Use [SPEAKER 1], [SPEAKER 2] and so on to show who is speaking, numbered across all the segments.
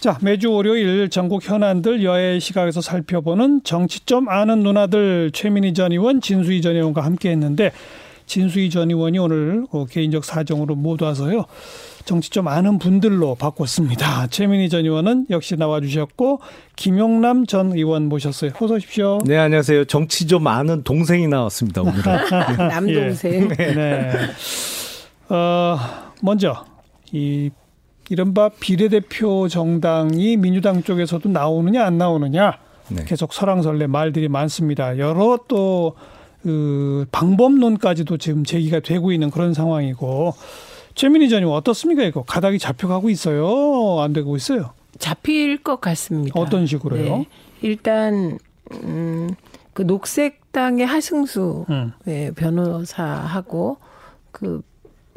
[SPEAKER 1] 자, 매주 월요일 전국 현안들 여의 시각에서 살펴보는 정치 좀 아는 누나들 최민희 전 의원, 진수희 전 의원과 함께 했는데 진수희 전 의원이 오늘 어, 개인적 사정으로 못 와서요. 정치 좀 아는 분들로 바꿨습니다. 최민희 전 의원은 역시 나와주셨고 김용남 전 의원 모셨어요. 어서 오십시오.
[SPEAKER 2] 네, 안녕하세요. 정치 좀 아는 동생이 나왔습니다. 오늘은.
[SPEAKER 3] 남동생.
[SPEAKER 1] 예. 네. 어, 먼저 이 이른바 비례대표 정당이 민주당 쪽에서도 나오느냐 안 나오느냐
[SPEAKER 2] 네.
[SPEAKER 1] 계속 설왕설래 말들이 많습니다. 여러 또 그 방법론까지도 지금 제기가 되고 있는 그런 상황이고 최민희 전 의원 어떻습니까 이거 가닥이 잡혀가고 있어요 안 되고 있어요
[SPEAKER 3] 잡힐 것 같습니다.
[SPEAKER 1] 어떤 식으로요?
[SPEAKER 3] 네. 일단 음, 그 녹색당의 하승수
[SPEAKER 1] 음.
[SPEAKER 3] 네, 변호사하고 그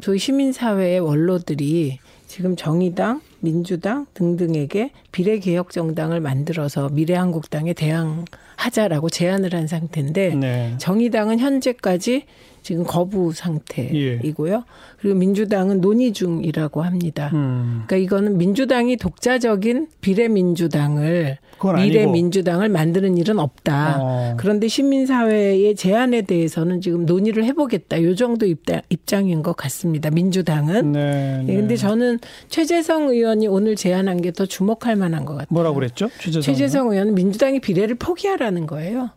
[SPEAKER 3] 저희 시민사회의 원로들이 지금 정의당, 민주당 등등에게 비례개혁정당을 만들어서 미래한국당에 대항하자라고 제안을 한 상태인데
[SPEAKER 1] 네.
[SPEAKER 3] 정의당은 현재까지 지금 거부 상태이고요. 그리고 민주당은 논의 중이라고 합니다.
[SPEAKER 1] 음.
[SPEAKER 3] 그러니까 이거는 민주당이 독자적인 비례민주당을. 미래민주당을 만드는 일은 없다.
[SPEAKER 1] 어.
[SPEAKER 3] 그런데 시민사회의 제안에 대해서는 지금 논의를 해보겠다. 요 정도 입다, 입장인 것 같습니다. 민주당은.
[SPEAKER 1] 네,
[SPEAKER 3] 예, 근데 저는 최재성 의원이 오늘 제안한 게 더 주목할 만한 것 같아요.
[SPEAKER 1] 뭐라고 그랬죠? 최재성,
[SPEAKER 3] 최재성 의원은 민주당이 비례를 포기하라는 거예요.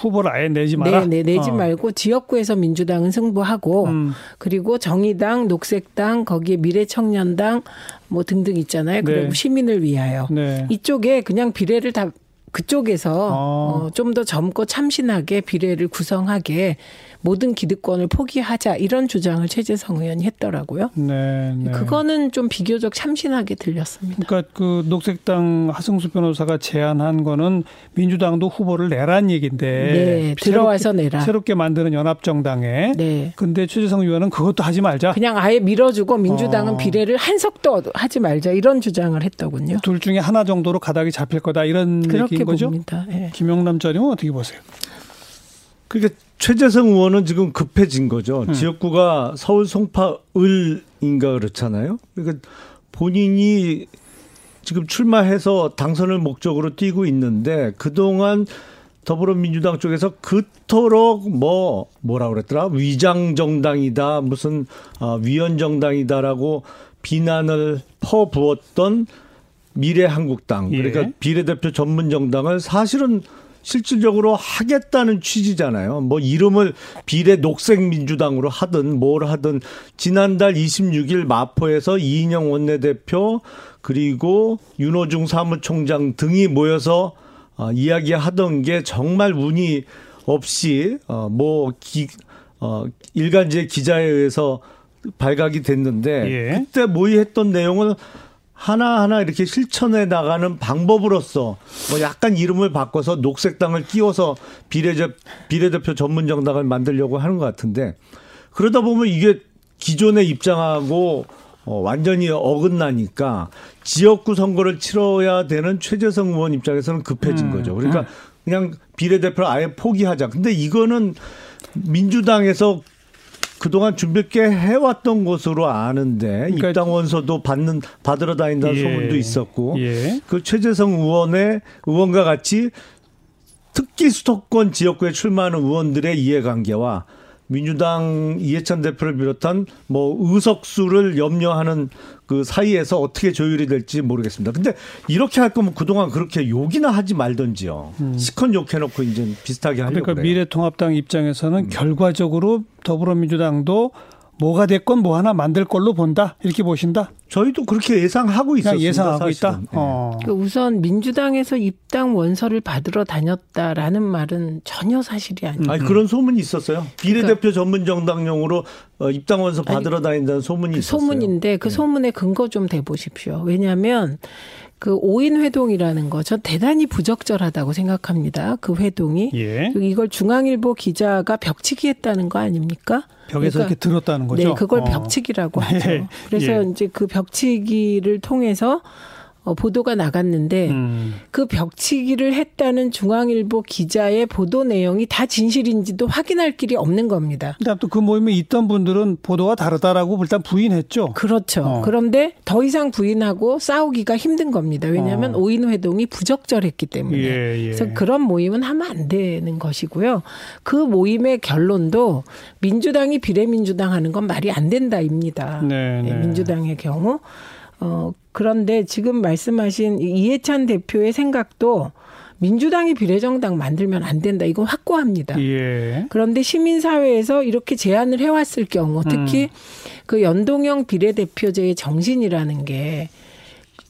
[SPEAKER 1] 후보를 아예 내지 마라.
[SPEAKER 3] 네, 네, 내지
[SPEAKER 1] 어.
[SPEAKER 3] 말고 지역구에서 민주당은 승부하고
[SPEAKER 1] 음.
[SPEAKER 3] 그리고 정의당, 녹색당, 거기에 미래청년당 뭐 등등 있잖아요. 그리고
[SPEAKER 1] 네.
[SPEAKER 3] 시민을 위하여
[SPEAKER 1] 네.
[SPEAKER 3] 이쪽에 그냥 비례를 다 그쪽에서
[SPEAKER 1] 어.
[SPEAKER 3] 어, 좀 더 젊고 참신하게 비례를 구성하게 모든 기득권을 포기하자 이런 주장을 최재성 의원이 했더라고요.
[SPEAKER 1] 네, 네.
[SPEAKER 3] 그거는 좀 비교적 참신하게 들렸습니다.
[SPEAKER 1] 그러니까 그 녹색당 하승수 변호사가 제안한 거는 민주당도 후보를 내란 얘기인데
[SPEAKER 3] 네, 들어와서 내라.
[SPEAKER 1] 새롭게 만드는 연합정당에
[SPEAKER 3] 네.
[SPEAKER 1] 근데 최재성 의원은 그것도 하지 말자.
[SPEAKER 3] 그냥 아예 밀어주고 민주당은
[SPEAKER 1] 어.
[SPEAKER 3] 비례를 한 석도 하지 말자 이런 주장을 했더군요.
[SPEAKER 1] 둘 중에 하나 정도로 가닥이 잡힐 거다 이런 얘기인 거죠.
[SPEAKER 3] 봅니다. 예.
[SPEAKER 1] 김영남 전 의원 어떻게 보세요?
[SPEAKER 2] 그러니까 최재성 의원은 지금 급해진 거죠.
[SPEAKER 1] 음.
[SPEAKER 2] 지역구가 서울 송파을인가 그렇잖아요. 그러니까 본인이 지금 출마해서 당선을 목적으로 뛰고 있는데 그동안 더불어민주당 쪽에서 그토록 뭐 뭐라 그랬더라 위장 정당이다 무슨 어, 위원 정당이다라고 비난을 퍼부었던 미래한국당
[SPEAKER 1] 예.
[SPEAKER 2] 그러니까 비례대표 전문 정당을 사실은 실질적으로 하겠다는 취지잖아요. 뭐 이름을 비례 녹색 민주당으로 하든 뭘 하든 지난달 26일 마포에서 이인영 원내대표 그리고 윤호중 사무총장 등이 모여서 어, 이야기하던 게 정말 운이 없이 어 뭐 기 어, 일간지 기자에 의해서 발각이 됐는데
[SPEAKER 1] 예.
[SPEAKER 2] 그때 모의했던 내용을 하나하나 이렇게 실천해 나가는 방법으로서 뭐 약간 이름을 바꿔서 녹색당을 끼워서 비례대, 비례대표 전문 정당을 만들려고 하는 것 같은데 그러다 보면 이게 기존의 입장하고 어, 완전히 어긋나니까 지역구 선거를 치러야 되는 최재성 의원 입장에서는 급해진
[SPEAKER 1] 음.
[SPEAKER 2] 거죠. 그러니까 그냥 비례대표를 아예 포기하자. 근데 이거는 민주당에서 그동안 준비 꽤 해왔던 것으로 아는데
[SPEAKER 1] 그러니까-
[SPEAKER 2] 입당 원서도 받는 받으러 다닌다는
[SPEAKER 1] 예.
[SPEAKER 2] 소문도 있었고
[SPEAKER 1] 예.
[SPEAKER 2] 그 최재성 의원의 의원과 같이 특기 수도권 지역구에 출마하는 의원들의 이해관계와 민주당 이해찬 대표를 비롯한 뭐 의석수를 염려하는 그 사이에서 어떻게 조율이 될지 모르겠습니다. 근데 이렇게 할 거면 그동안 그렇게 욕이나 하지 말던지요. 시컨 욕해놓고 이제 비슷하게 하려고
[SPEAKER 1] 그러니까
[SPEAKER 2] 그래요.
[SPEAKER 1] 미래통합당 입장에서는
[SPEAKER 2] 음.
[SPEAKER 1] 결과적으로 더불어민주당도 뭐가 됐건 뭐 하나 만들 걸로 본다 이렇게 보신다.
[SPEAKER 2] 저희도 그렇게 예상하고 있었습니다.
[SPEAKER 1] 예상하고 있다.
[SPEAKER 2] 사실은. 예.
[SPEAKER 1] 어.
[SPEAKER 3] 그 우선 민주당에서 입당 원서를 받으러 다녔다라는 말은 전혀 사실이 아니에요.
[SPEAKER 2] 아니 그런 소문이 있었어요. 비례대표 전문 정당용으로 어, 입당 원서
[SPEAKER 3] 그러니까 아니,
[SPEAKER 2] 받으러 다닌다는 소문이
[SPEAKER 3] 그
[SPEAKER 2] 있었어요.
[SPEAKER 3] 소문인데 그
[SPEAKER 2] 네.
[SPEAKER 3] 소문의 근거 좀 대보십시오. 왜냐하면 그 5인 회동이라는 거 저 대단히 부적절하다고 생각합니다. 그 회동이
[SPEAKER 1] 예.
[SPEAKER 3] 이걸 중앙일보 기자가 벽치기 했다는 거 아닙니까?
[SPEAKER 1] 벽에서
[SPEAKER 3] 그러니까
[SPEAKER 1] 이렇게 들었다는 거죠.
[SPEAKER 3] 네, 그걸
[SPEAKER 1] 어.
[SPEAKER 3] 벽치기라고
[SPEAKER 1] 네.
[SPEAKER 3] 하죠. 그래서
[SPEAKER 1] 예.
[SPEAKER 3] 이제 그 벽치기를 통해서 어, 보도가 나갔는데
[SPEAKER 1] 음.
[SPEAKER 3] 그 벽치기를 했다는 중앙일보 기자의 보도 내용이 다 진실인지도 확인할 길이 없는 겁니다.
[SPEAKER 1] 근데 또 그 모임에 있던 분들은 보도가 다르다라고 일단 부인했죠.
[SPEAKER 3] 그렇죠.
[SPEAKER 1] 어.
[SPEAKER 3] 그런데 더 이상 부인하고 싸우기가 힘든 겁니다. 왜냐하면
[SPEAKER 1] 어.
[SPEAKER 3] 오인 회동이 부적절했기 때문에.
[SPEAKER 1] 예, 예.
[SPEAKER 3] 그래서 그런 모임은 하면 안 되는 것이고요. 그 모임의 결론도 민주당이 비례민주당 하는 건 말이 안 된다입니다.
[SPEAKER 1] 네, 네.
[SPEAKER 3] 예, 민주당의 경우. 어, 그런데 지금 말씀하신 이해찬 대표의 생각도 민주당이 비례정당 만들면 안 된다. 이건 확고합니다.
[SPEAKER 1] 예.
[SPEAKER 3] 그런데 시민사회에서 이렇게 제안을 해왔을 경우 특히
[SPEAKER 1] 음.
[SPEAKER 3] 그 연동형 비례대표제의 정신이라는 게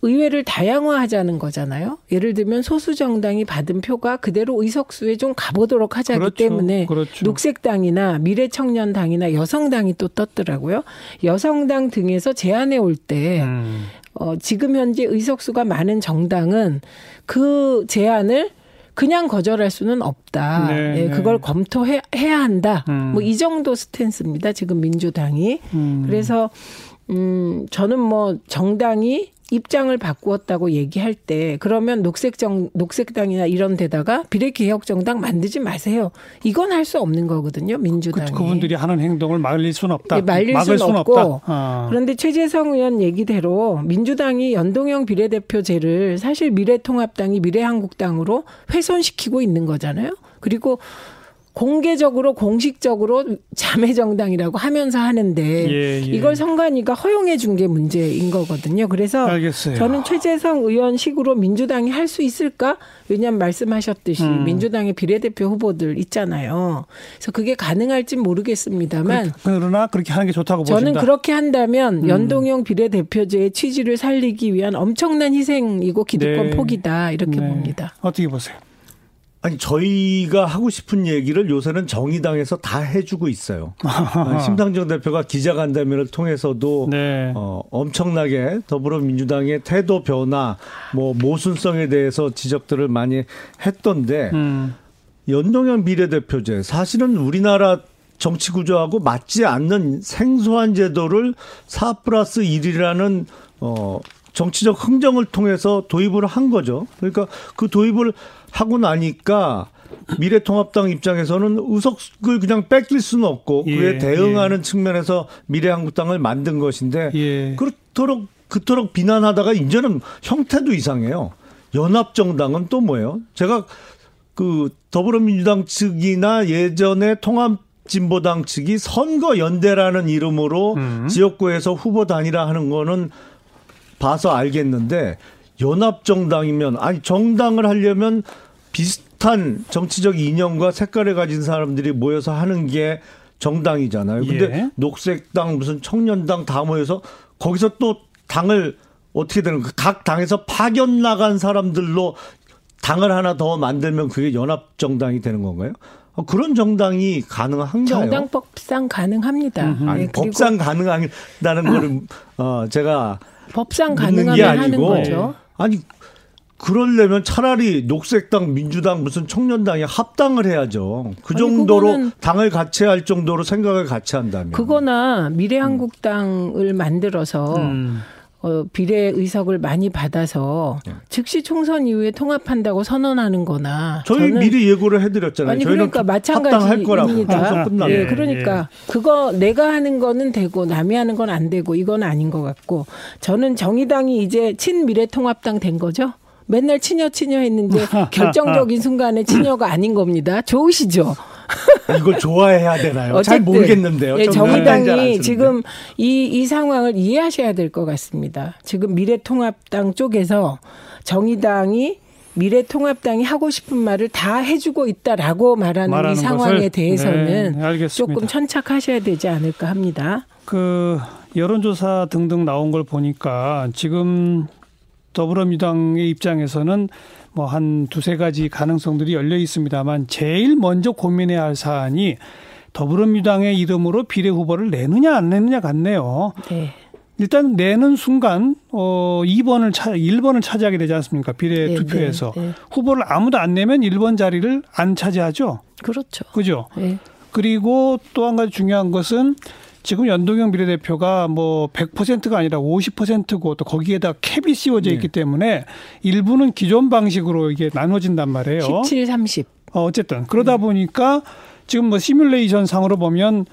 [SPEAKER 3] 의회를 다양화하자는 거잖아요. 예를 들면 소수 정당이 받은 표가 그대로 의석수에 좀 가보도록 하자기
[SPEAKER 1] 그렇죠.
[SPEAKER 3] 때문에
[SPEAKER 1] 그렇죠.
[SPEAKER 3] 녹색당이나 미래청년당이나 여성당이 또 떴더라고요. 여성당 등에서 제안해 올때
[SPEAKER 1] 음.
[SPEAKER 3] 어, 지금 현재 의석수가 많은 정당은 그 제안을 그냥 거절할 수는 없다.
[SPEAKER 1] 네,
[SPEAKER 3] 예,
[SPEAKER 1] 네.
[SPEAKER 3] 그걸 검토해야 한다.
[SPEAKER 1] 음.
[SPEAKER 3] 뭐이 정도 스탠스입니다. 지금 민주당이.
[SPEAKER 1] 음.
[SPEAKER 3] 그래서 음 저는 뭐 정당이 입장을 바꾸었다고 얘기할 때 그러면 녹색정 녹색당이나 이런 데다가 비례개혁정당 만들지 마세요. 이건 할 수 없는 거거든요.
[SPEAKER 1] 그,
[SPEAKER 3] 민주당이.
[SPEAKER 1] 그 분들이 하는 행동을 말릴 수는 없다.
[SPEAKER 3] 예, 말릴
[SPEAKER 1] 막을
[SPEAKER 3] 수는 없고.
[SPEAKER 1] 아.
[SPEAKER 3] 그런데 최재성 의원 얘기대로 민주당이 연동형 비례대표제를 사실 미래통합당이 미래한국당으로 훼손시키고 있는 거잖아요. 그리고 공개적으로 공식적으로 자매 정당이라고 하면서 하는데
[SPEAKER 1] 예, 예.
[SPEAKER 3] 이걸 선관위가 허용해 준 게 문제인 거거든요. 그래서
[SPEAKER 1] 알겠어요.
[SPEAKER 3] 저는 최재성 의원식으로 민주당이 할 수 있을까? 왜냐하면 말씀하셨듯이
[SPEAKER 1] 음.
[SPEAKER 3] 민주당의 비례대표 후보들 있잖아요. 그래서 그게 가능할지 모르겠습니다만
[SPEAKER 1] 그- 그러나 그렇게 하는 게 좋다고
[SPEAKER 3] 저는
[SPEAKER 1] 보신다. 음.
[SPEAKER 3] 그렇게 한다면 연동형 비례대표제의 취지를 살리기 위한 엄청난 희생이고 기득권
[SPEAKER 1] 네.
[SPEAKER 3] 포기다 이렇게
[SPEAKER 1] 네.
[SPEAKER 3] 봅니다.
[SPEAKER 1] 어떻게 보세요?
[SPEAKER 2] 아니 저희가 하고 싶은 얘기를 요새는 정의당에서 다 해주고 있어요. 아, 심상정 대표가 기자간담회를 통해서도
[SPEAKER 1] 네.
[SPEAKER 2] 어, 엄청나게 더불어민주당의 태도 변화, 뭐 모순성에 대해서 지적들을 많이 했던데
[SPEAKER 1] 음.
[SPEAKER 2] 연동형 비례대표제 사실은 우리나라 정치 구조하고 맞지 않는 생소한 제도를 4 플러스 1이라는 어 정치적 흥정을 통해서 도입을 한 거죠. 그러니까 그 도입을 하고 나니까 미래통합당 입장에서는 의석을 그냥 뺏길 수는 없고
[SPEAKER 1] 예,
[SPEAKER 2] 그에 대응하는 측면에서 미래한국당을 만든 것인데
[SPEAKER 1] 예.
[SPEAKER 2] 그렇도록 그토록 비난하다가 이제는 형태도 이상해요. 연합정당은 또 뭐예요? 제가 그 더불어민주당 측이나 예전에 통합 진보당 측이 선거 연대라는 이름으로
[SPEAKER 1] 음.
[SPEAKER 2] 지역구에서 후보 단일화 하는 거는 봐서 알겠는데 연합정당이면 아니 정당을 하려면 비슷한 정치적 이념과 색깔을 가진 사람들이 모여서 하는 게 정당이잖아요. 근데
[SPEAKER 1] 예.
[SPEAKER 2] 녹색당 무슨 청년당 다 모여서 거기서 또 당을 어떻게 되는 그각 당에서 파견 나간 사람들로 당을 하나 더 만들면 그게 연합 정당이 되는 건가요? 어, 그런 정당이 가능한가요?
[SPEAKER 3] 정당법상 가능합니다.
[SPEAKER 2] 아니,
[SPEAKER 3] 네, 그리고
[SPEAKER 2] 법상 가능하다는 거를 어 제가
[SPEAKER 3] 법상 가능하면 하는
[SPEAKER 2] 아니고
[SPEAKER 3] 거죠.
[SPEAKER 2] 아니 그러려면 차라리 녹색당, 민주당, 무슨 청년당이 합당을 해야죠. 그 정도로 당을 같이 할 정도로 생각을 같이 한다면.
[SPEAKER 3] 그거나 미래한국당을 만들어서
[SPEAKER 1] 음.
[SPEAKER 3] 어, 비례 의석을 많이 받아서
[SPEAKER 2] 네.
[SPEAKER 3] 즉시 총선 이후에 통합한다고 선언하는 거나
[SPEAKER 2] 저희
[SPEAKER 3] 저는
[SPEAKER 2] 미리 예고를 해드렸잖아요.
[SPEAKER 3] 아니 그러니까. 마찬가지입니다.
[SPEAKER 2] 총선 끝나면.
[SPEAKER 3] 예, 그러니까 그거 내가 하는 거는 되고 남이 하는 건 안 되고 이건 아닌 것 같고 저는 정의당이 이제 친미래통합당 된 거죠. 맨날 친여 친여 했는데 결정적인 순간에 친여가 아닌 겁니다. 좋으시죠?
[SPEAKER 2] 이걸 좋아해야 되나요? 잘
[SPEAKER 3] 어쨌든
[SPEAKER 2] 모르겠는데요.
[SPEAKER 3] 예, 정의당이. 지금 이, 이 상황을 이해하셔야 될 것 같습니다. 지금 미래통합당 쪽에서 정의당이 미래통합당이 하고 싶은 말을 다 해주고 있다라고 말하는
[SPEAKER 1] 말하는
[SPEAKER 3] 이 상황에
[SPEAKER 1] 것을?
[SPEAKER 3] 대해서는
[SPEAKER 1] 네.
[SPEAKER 3] 조금 천착하셔야 되지 않을까 합니다.
[SPEAKER 1] 그 여론조사 등등 나온 걸 보니까 지금 더불어민주당의 입장에서는 뭐 한 두세 가지 가능성들이 열려 있습니다만 제일 먼저 고민해야 할 사안이 더불어민주당의 이름으로 비례 후보를 내느냐 안 내느냐 같네요.
[SPEAKER 3] 네.
[SPEAKER 1] 일단 내는 순간 어 2번을 차 1번을 차지하게 되지 않습니까? 비례
[SPEAKER 3] 네,
[SPEAKER 1] 투표에서
[SPEAKER 3] 네, 네.
[SPEAKER 1] 후보를 아무도 안 내면 1번 자리를 안 차지하죠.
[SPEAKER 3] 그렇죠.
[SPEAKER 1] 그죠?
[SPEAKER 3] 네.
[SPEAKER 1] 그리고 또 한 가지 중요한 것은 지금 연동형 비례대표가 뭐 100%가 아니라 50%고 또 거기에다 캡이 씌워져 있기
[SPEAKER 2] 네.
[SPEAKER 1] 때문에 일부는 기존 방식으로 이게 나눠진단 말이에요.
[SPEAKER 3] 17, 30.
[SPEAKER 1] 어, 어쨌든 그러다 보니까 지금 뭐 시뮬레이션 상으로 보면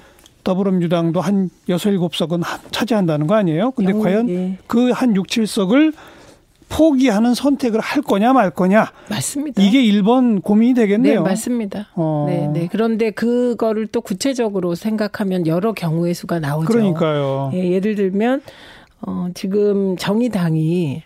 [SPEAKER 1] 더불어민주당도 한 여섯 일곱 석은 하- 차지한다는 거 아니에요? 근데
[SPEAKER 3] 영-
[SPEAKER 1] 과연
[SPEAKER 3] 예.
[SPEAKER 1] 그한 6, 7석을 포기하는 선택을 할 거냐 말 거냐
[SPEAKER 3] 맞습니다.
[SPEAKER 1] 이게 1번 고민이 되겠네요.
[SPEAKER 3] 네, 맞습니다.
[SPEAKER 1] 어.
[SPEAKER 3] 네, 네. 그런데 그거를 또 구체적으로 생각하면 여러 경우의 수가 나오죠.
[SPEAKER 1] 그러니까요.
[SPEAKER 3] 예, 예를 들면 어, 지금 정의당이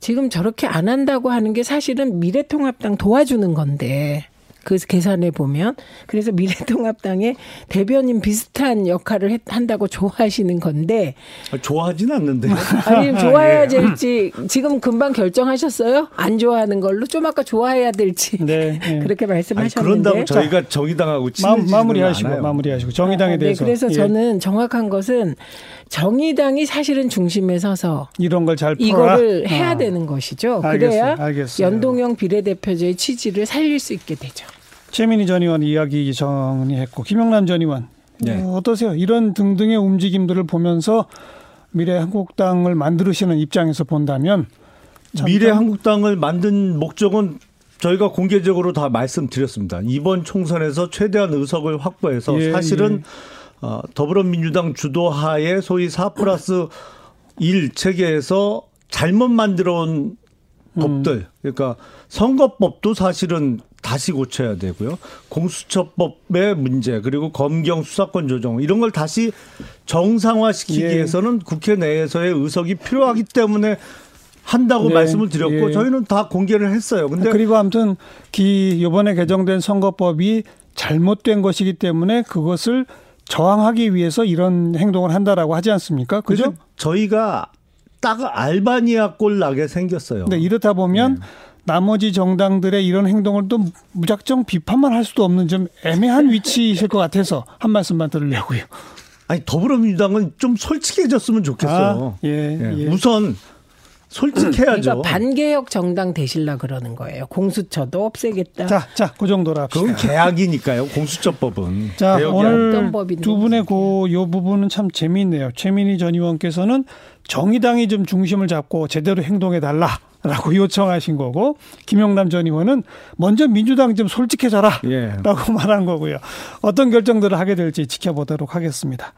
[SPEAKER 3] 지금 저렇게 안 한다고 하는 게 사실은 미래통합당 도와주는 건데 그 계산해 보면 그래서 미래통합당의 대변인 비슷한 역할을 했- 한다고 좋아하시는 건데
[SPEAKER 2] 아, 좋아하진 않는데.
[SPEAKER 3] 아니 좋아해야
[SPEAKER 1] 예.
[SPEAKER 3] 될지 지금 금방 결정하셨어요? 안 좋아하는 걸로 좀 아까 좋아해야 될지
[SPEAKER 1] 네. 예.
[SPEAKER 3] 그렇게 말씀하셨는데
[SPEAKER 2] 그런다고 저희가 정의당하고
[SPEAKER 1] 마,
[SPEAKER 2] 친해지지는
[SPEAKER 1] 마무리하시고 정의당에
[SPEAKER 3] 아, 네,
[SPEAKER 1] 대해서
[SPEAKER 3] 그래서
[SPEAKER 1] 예.
[SPEAKER 3] 저는 정확한 것은 정의당이 사실은 중심에 서서
[SPEAKER 1] 이런 걸 잘.
[SPEAKER 3] 이거를 해야
[SPEAKER 1] 어.
[SPEAKER 3] 되는 것이죠.
[SPEAKER 1] 알겠어요.
[SPEAKER 3] 그래야
[SPEAKER 1] 알겠어요.
[SPEAKER 3] 연동형 비례대표제의 취지를 살릴 수 있게 되죠.
[SPEAKER 1] 최민희 전 의원 이야기 정리했고 김영남 전 의원
[SPEAKER 2] 네.
[SPEAKER 1] 어, 어떠세요? 이런 등등의 움직임들을 보면서 미래 한국당을 만들으시는 입장에서 본다면 참
[SPEAKER 2] 미래
[SPEAKER 1] 좀-
[SPEAKER 2] 한국당을 만든 목적은 저희가 공개적으로 다 말씀드렸습니다. 이번 총선에서 최대한 의석을 확보해서
[SPEAKER 1] 예,
[SPEAKER 2] 사실은 어, 더불어민주당 주도하에 소위 4 플러스 1 체계에서 잘못 만들어온
[SPEAKER 1] 음.
[SPEAKER 2] 법들, 그러니까 선거법도 사실은 다시 고쳐야 되고요. 공수처법의 문제 그리고 검경 수사권 조정 이런 걸 다시 정상화시키기
[SPEAKER 1] 예.
[SPEAKER 2] 위해서는 국회 내에서의 의석이 필요하기 때문에 한다고
[SPEAKER 1] 네.
[SPEAKER 2] 말씀을 드렸고
[SPEAKER 1] 예.
[SPEAKER 2] 저희는 다 공개를 했어요. 근데
[SPEAKER 1] 그리고 아무튼 기 이번에 개정된 선거법이 잘못된 것이기 때문에 그것을 저항하기 위해서 이런 행동을 한다라고 하지 않습니까? 그죠?
[SPEAKER 2] 저희가 딱 알바니아 꼴 나게 생겼어요.
[SPEAKER 1] 근데 이렇다 보면 나머지 정당들의 이런 행동을 또 무작정 비판만 할 수도 없는 좀 애매한 위치이실 것 같아서 한 말씀만 들으려고요.
[SPEAKER 2] 아니 더불어민주당은 좀 솔직해졌으면 좋겠어요.
[SPEAKER 1] 아, 예,
[SPEAKER 2] 예.
[SPEAKER 1] 예.
[SPEAKER 2] 우선 솔직해야죠.
[SPEAKER 3] 그러니까 반개혁 정당 되실라 그러는 거예요. 공수처도 없애겠다.
[SPEAKER 1] 자, 자, 그 정도로 합시다.
[SPEAKER 2] 그건 계약이니까요. 공수처법은.
[SPEAKER 1] 자, 오늘 두 분의 그, 요 부분은 참 재미있네요. 최민희 전 의원께서는 정의당이 좀 중심을 잡고 제대로 행동해 달라 라고 요청하신 거고, 김영남 전 의원은 먼저 민주당 좀 솔직해져라.
[SPEAKER 2] 예.
[SPEAKER 1] 라고 말한 거고요. 어떤 결정들을 하게 될지 지켜보도록 하겠습니다.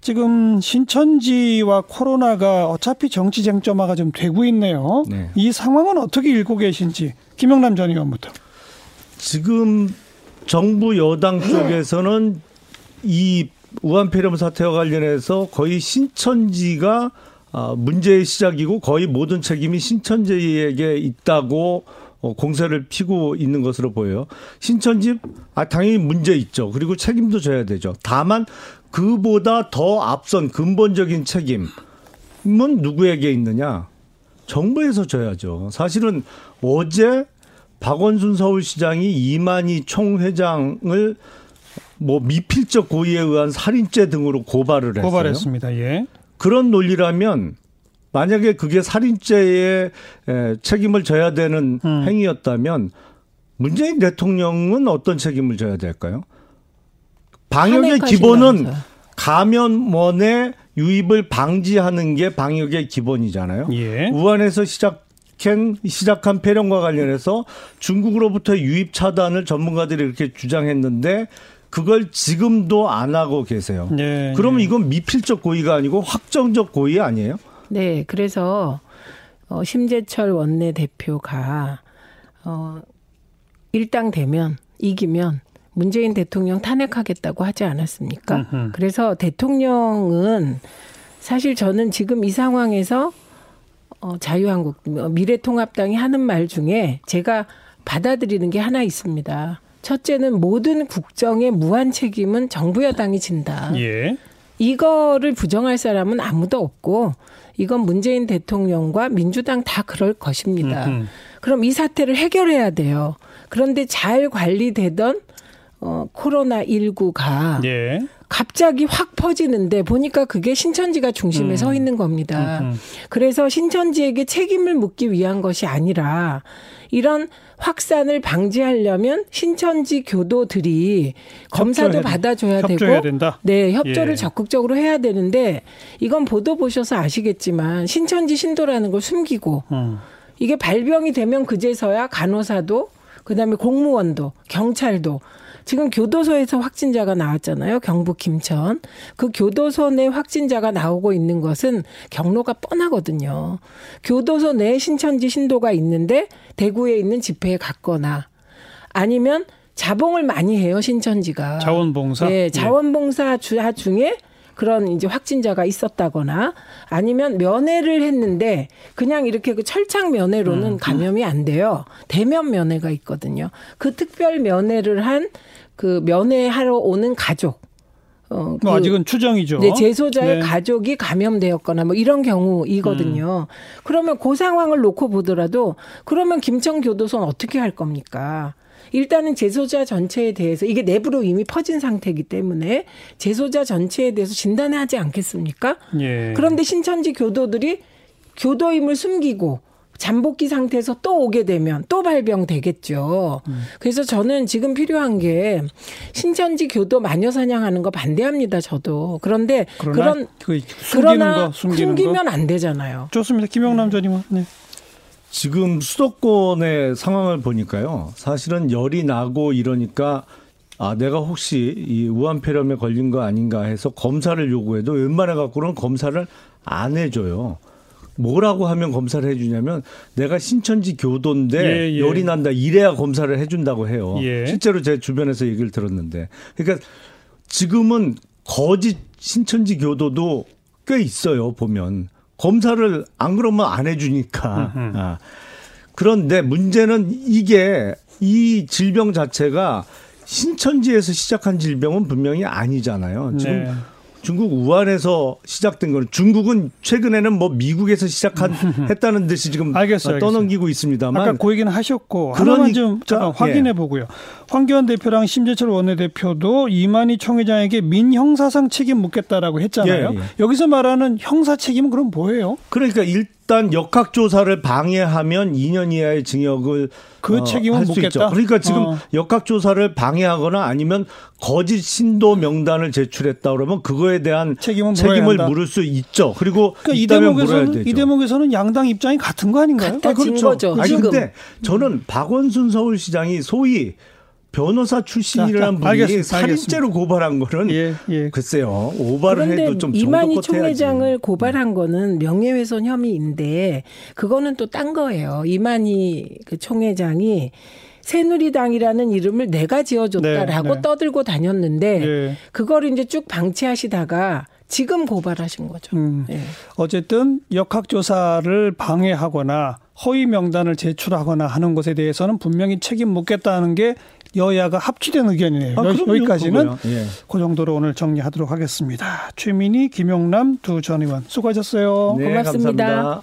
[SPEAKER 1] 지금 신천지와 코로나가 어차피 정치 쟁점화가 좀 되고 있네요.
[SPEAKER 2] 네.
[SPEAKER 1] 이 상황은 어떻게 읽고 계신지 김영남 전 의원부터.
[SPEAKER 2] 지금 정부 여당 쪽에서는 이 우한 폐렴 사태와 관련해서 거의 신천지가 아, 문제의 시작이고 거의 모든 책임이 신천지에게 있다고 어, 공세를 피고 있는 것으로 보여요. 신천지 아 당연히 문제 있죠. 그리고 책임도 져야 되죠. 다만 그보다 더 앞선 근본적인 책임은 누구에게 있느냐? 정부에서 져야죠. 사실은 어제 박원순 서울시장이 이만희 총회장을 뭐 미필적 고의에 의한 살인죄 등으로 고발을 했어요.
[SPEAKER 1] 고발했습니다. 예.
[SPEAKER 2] 그런 논리라면 만약에 그게 살인죄의 에, 책임을 져야 되는
[SPEAKER 1] 음.
[SPEAKER 2] 행위였다면 문재인 대통령은 어떤 책임을 져야 될까요? 방역의 기본은. 감염원의 유입을 방지하는 게 방역의 기본이잖아요.
[SPEAKER 1] 예.
[SPEAKER 2] 우한에서 시작한 시작한 폐렴과 관련해서 중국으로부터 유입 차단을 전문가들이 이렇게 주장했는데 그걸 지금도 안 하고 계세요.
[SPEAKER 1] 예.
[SPEAKER 2] 그러면 이건 미필적 고의가 아니고 확정적 고의 아니에요?
[SPEAKER 3] 네, 그래서 어, 심재철 원내대표가 어, 일당 되면 이기면 문재인 대통령 탄핵하겠다고 하지 않았습니까?
[SPEAKER 1] 음흠.
[SPEAKER 3] 그래서 대통령은 사실 저는 지금 이 상황에서 어, 자유한국 어, 미래통합당이 하는 말 중에 제가 받아들이는 게 하나 있습니다. 첫째는 모든 국정의 무한 책임은 정부 여당이 진다.
[SPEAKER 1] 예.
[SPEAKER 3] 이거를 부정할 사람은 아무도 없고 이건 문재인 대통령과 민주당 다 그럴 것입니다.
[SPEAKER 1] 음흠.
[SPEAKER 3] 그럼 이 사태를 해결해야 돼요. 그런데 잘 관리되던 어 코로나 19가
[SPEAKER 1] 예.
[SPEAKER 3] 갑자기 확 퍼지는데 보니까 그게 신천지가 중심에
[SPEAKER 1] 음.
[SPEAKER 3] 서 있는 겁니다.
[SPEAKER 1] 음, 음.
[SPEAKER 3] 그래서 신천지에게 책임을 묻기 위한 것이 아니라 이런 확산을 방지하려면 신천지 교도들이 검사도. 받아줘야 되고
[SPEAKER 1] 된다.
[SPEAKER 3] 네, 협조를
[SPEAKER 1] 예.
[SPEAKER 3] 적극적으로 해야 되는데 이건 보도 보셔서 아시겠지만 신천지 신도라는 걸 숨기고
[SPEAKER 1] 음.
[SPEAKER 3] 이게 발병이 되면 그제서야 간호사도 그다음에 공무원도 경찰도 지금 교도소에서 확진자가 나왔잖아요. 경북 김천. 그 교도소 내 확진자가 나오고 있는 것은 경로가 뻔하거든요. 교도소 내 신천지 신도가 있는데 대구에 있는 집회에 갔거나 아니면 자봉을 많이 해요, 신천지가.
[SPEAKER 1] 자원봉사.
[SPEAKER 3] 네,
[SPEAKER 1] 예.
[SPEAKER 3] 자원봉사 주 중에 그런 이제 확진자가 있었다거나 아니면 면회를 했는데 그냥 이렇게 그 철창 면회로는
[SPEAKER 1] 음.
[SPEAKER 3] 감염이 안 돼요. 대면 면회가 있거든요. 그 특별 면회를 한 그 면회하러 오는 가족. 어, 뭐그
[SPEAKER 1] 아직은 추정이죠.
[SPEAKER 3] 네, 재소자의
[SPEAKER 1] 네.
[SPEAKER 3] 가족이 감염되었거나 뭐 이런 경우이거든요. 그러면 그 상황을 놓고 보더라도 그러면 김천 교도소는 어떻게 할 겁니까? 일단은 재소자 전체에 대해서 이게 내부로 이미 퍼진 상태이기 때문에 재소자 전체에 대해서 진단해야 하지 않겠습니까?
[SPEAKER 1] 예.
[SPEAKER 3] 그런데 신천지 교도들이 교도임을 숨기고 잠복기 상태에서 또 오게 되면 또 발병되겠죠. 그래서 저는 지금 필요한 게 신천지 교도 마녀 사냥하는 거 반대합니다. 저도. 그런데
[SPEAKER 1] 그러나
[SPEAKER 3] 그런
[SPEAKER 1] 그 숨기는
[SPEAKER 3] 그러나
[SPEAKER 1] 거 숨기는
[SPEAKER 3] 숨기면
[SPEAKER 1] 거
[SPEAKER 3] 안 되잖아요.
[SPEAKER 1] 좋습니다. 김영남 전 의원. 네.
[SPEAKER 2] 지금 수도권의 상황을 보니까요. 사실은 열이 나고 이러니까 아, 내가 혹시 이 우한폐렴에 걸린 거 아닌가 해서 검사를 요구해도 웬만해 갖고는 검사를 안 해줘요. 뭐라고 하면 검사를 해주냐면 내가 신천지 교도인데
[SPEAKER 1] 예, 예.
[SPEAKER 2] 열이 난다 이래야 검사를 해준다고 해요.
[SPEAKER 1] 예.
[SPEAKER 2] 실제로 제 주변에서 얘기를 들었는데 그러니까 지금은 거짓 신천지 교도도 꽤 있어요 보면 검사를 안 그러면 안 해주니까. 아. 그런데 문제는 이게 이 질병 자체가 신천지에서 시작한 질병은 분명히 아니잖아요. 지금
[SPEAKER 1] 네.
[SPEAKER 2] 중국 우한에서 시작된 거는 중국은 최근에는 뭐 미국에서 시작한 했다는 듯이 지금
[SPEAKER 1] 알겠어요,
[SPEAKER 2] 떠넘기고 있습니다만
[SPEAKER 1] 아까 그 얘기는 하셨고
[SPEAKER 2] 그러니까,
[SPEAKER 1] 좀 잠깐
[SPEAKER 2] 예.
[SPEAKER 1] 확인해 보고요. 황교안 대표랑 심재철 원내대표도 이만희 총회장에게 민형사상 책임 묻겠다라고 했잖아요.
[SPEAKER 2] 예, 예.
[SPEAKER 1] 여기서 말하는 형사 책임은 그럼 뭐예요?
[SPEAKER 2] 그러니까 일 단 역학조사를 방해하면 2년 이하의 징역을
[SPEAKER 1] 그 책임은
[SPEAKER 2] 할수
[SPEAKER 1] 묻겠다?
[SPEAKER 2] 있죠. 그러니까 지금
[SPEAKER 1] 어.
[SPEAKER 2] 역학조사를 방해하거나 아니면 거짓 신도 명단을 제출했다 그러면 그거에 대한
[SPEAKER 1] 책임은
[SPEAKER 2] 책임을. 물을 수 있죠. 그리고
[SPEAKER 1] 그러니까 이 대목에서는
[SPEAKER 2] 되죠.
[SPEAKER 1] 이 대목에서는 양당 입장이 같은 거 아닌가요?
[SPEAKER 3] 같아. 진 거죠.
[SPEAKER 2] 아니
[SPEAKER 3] 지금.
[SPEAKER 2] 근데 저는 박원순 서울시장이 소위 변호사 출신이라는
[SPEAKER 1] 자,
[SPEAKER 2] 분이
[SPEAKER 1] 알겠습니다.
[SPEAKER 2] 살인죄로 고발한 거는
[SPEAKER 1] 예, 예.
[SPEAKER 2] 글쎄요 오바를
[SPEAKER 3] 그런데
[SPEAKER 2] 해도 좀
[SPEAKER 3] 이만희
[SPEAKER 2] 해야지. 음.
[SPEAKER 3] 총회장을 고발한 거는 명예훼손 혐의인데 그거는 또 딴 거예요. 이만희 그 총회장이 새누리당이라는 이름을 내가 지어줬다라고
[SPEAKER 1] 네, 네.
[SPEAKER 3] 떠들고 다녔는데
[SPEAKER 1] 예.
[SPEAKER 3] 그걸 이제 쭉 방치하시다가 지금 고발하신 거죠.
[SPEAKER 1] 음.
[SPEAKER 3] 예.
[SPEAKER 1] 어쨌든 역학조사를 방해하거나 허위 명단을 제출하거나 하는 것에 대해서는 분명히 책임 묻겠다는 게 여야가 합치된 의견이네요.
[SPEAKER 2] 아,
[SPEAKER 1] 여- 여기까지는.
[SPEAKER 2] 예.
[SPEAKER 1] 그 정도로 오늘 정리하도록 하겠습니다. 최민희, 김용남 두 전 의원 수고하셨어요.
[SPEAKER 2] 네,
[SPEAKER 3] 고맙습니다.
[SPEAKER 2] 감사합니다.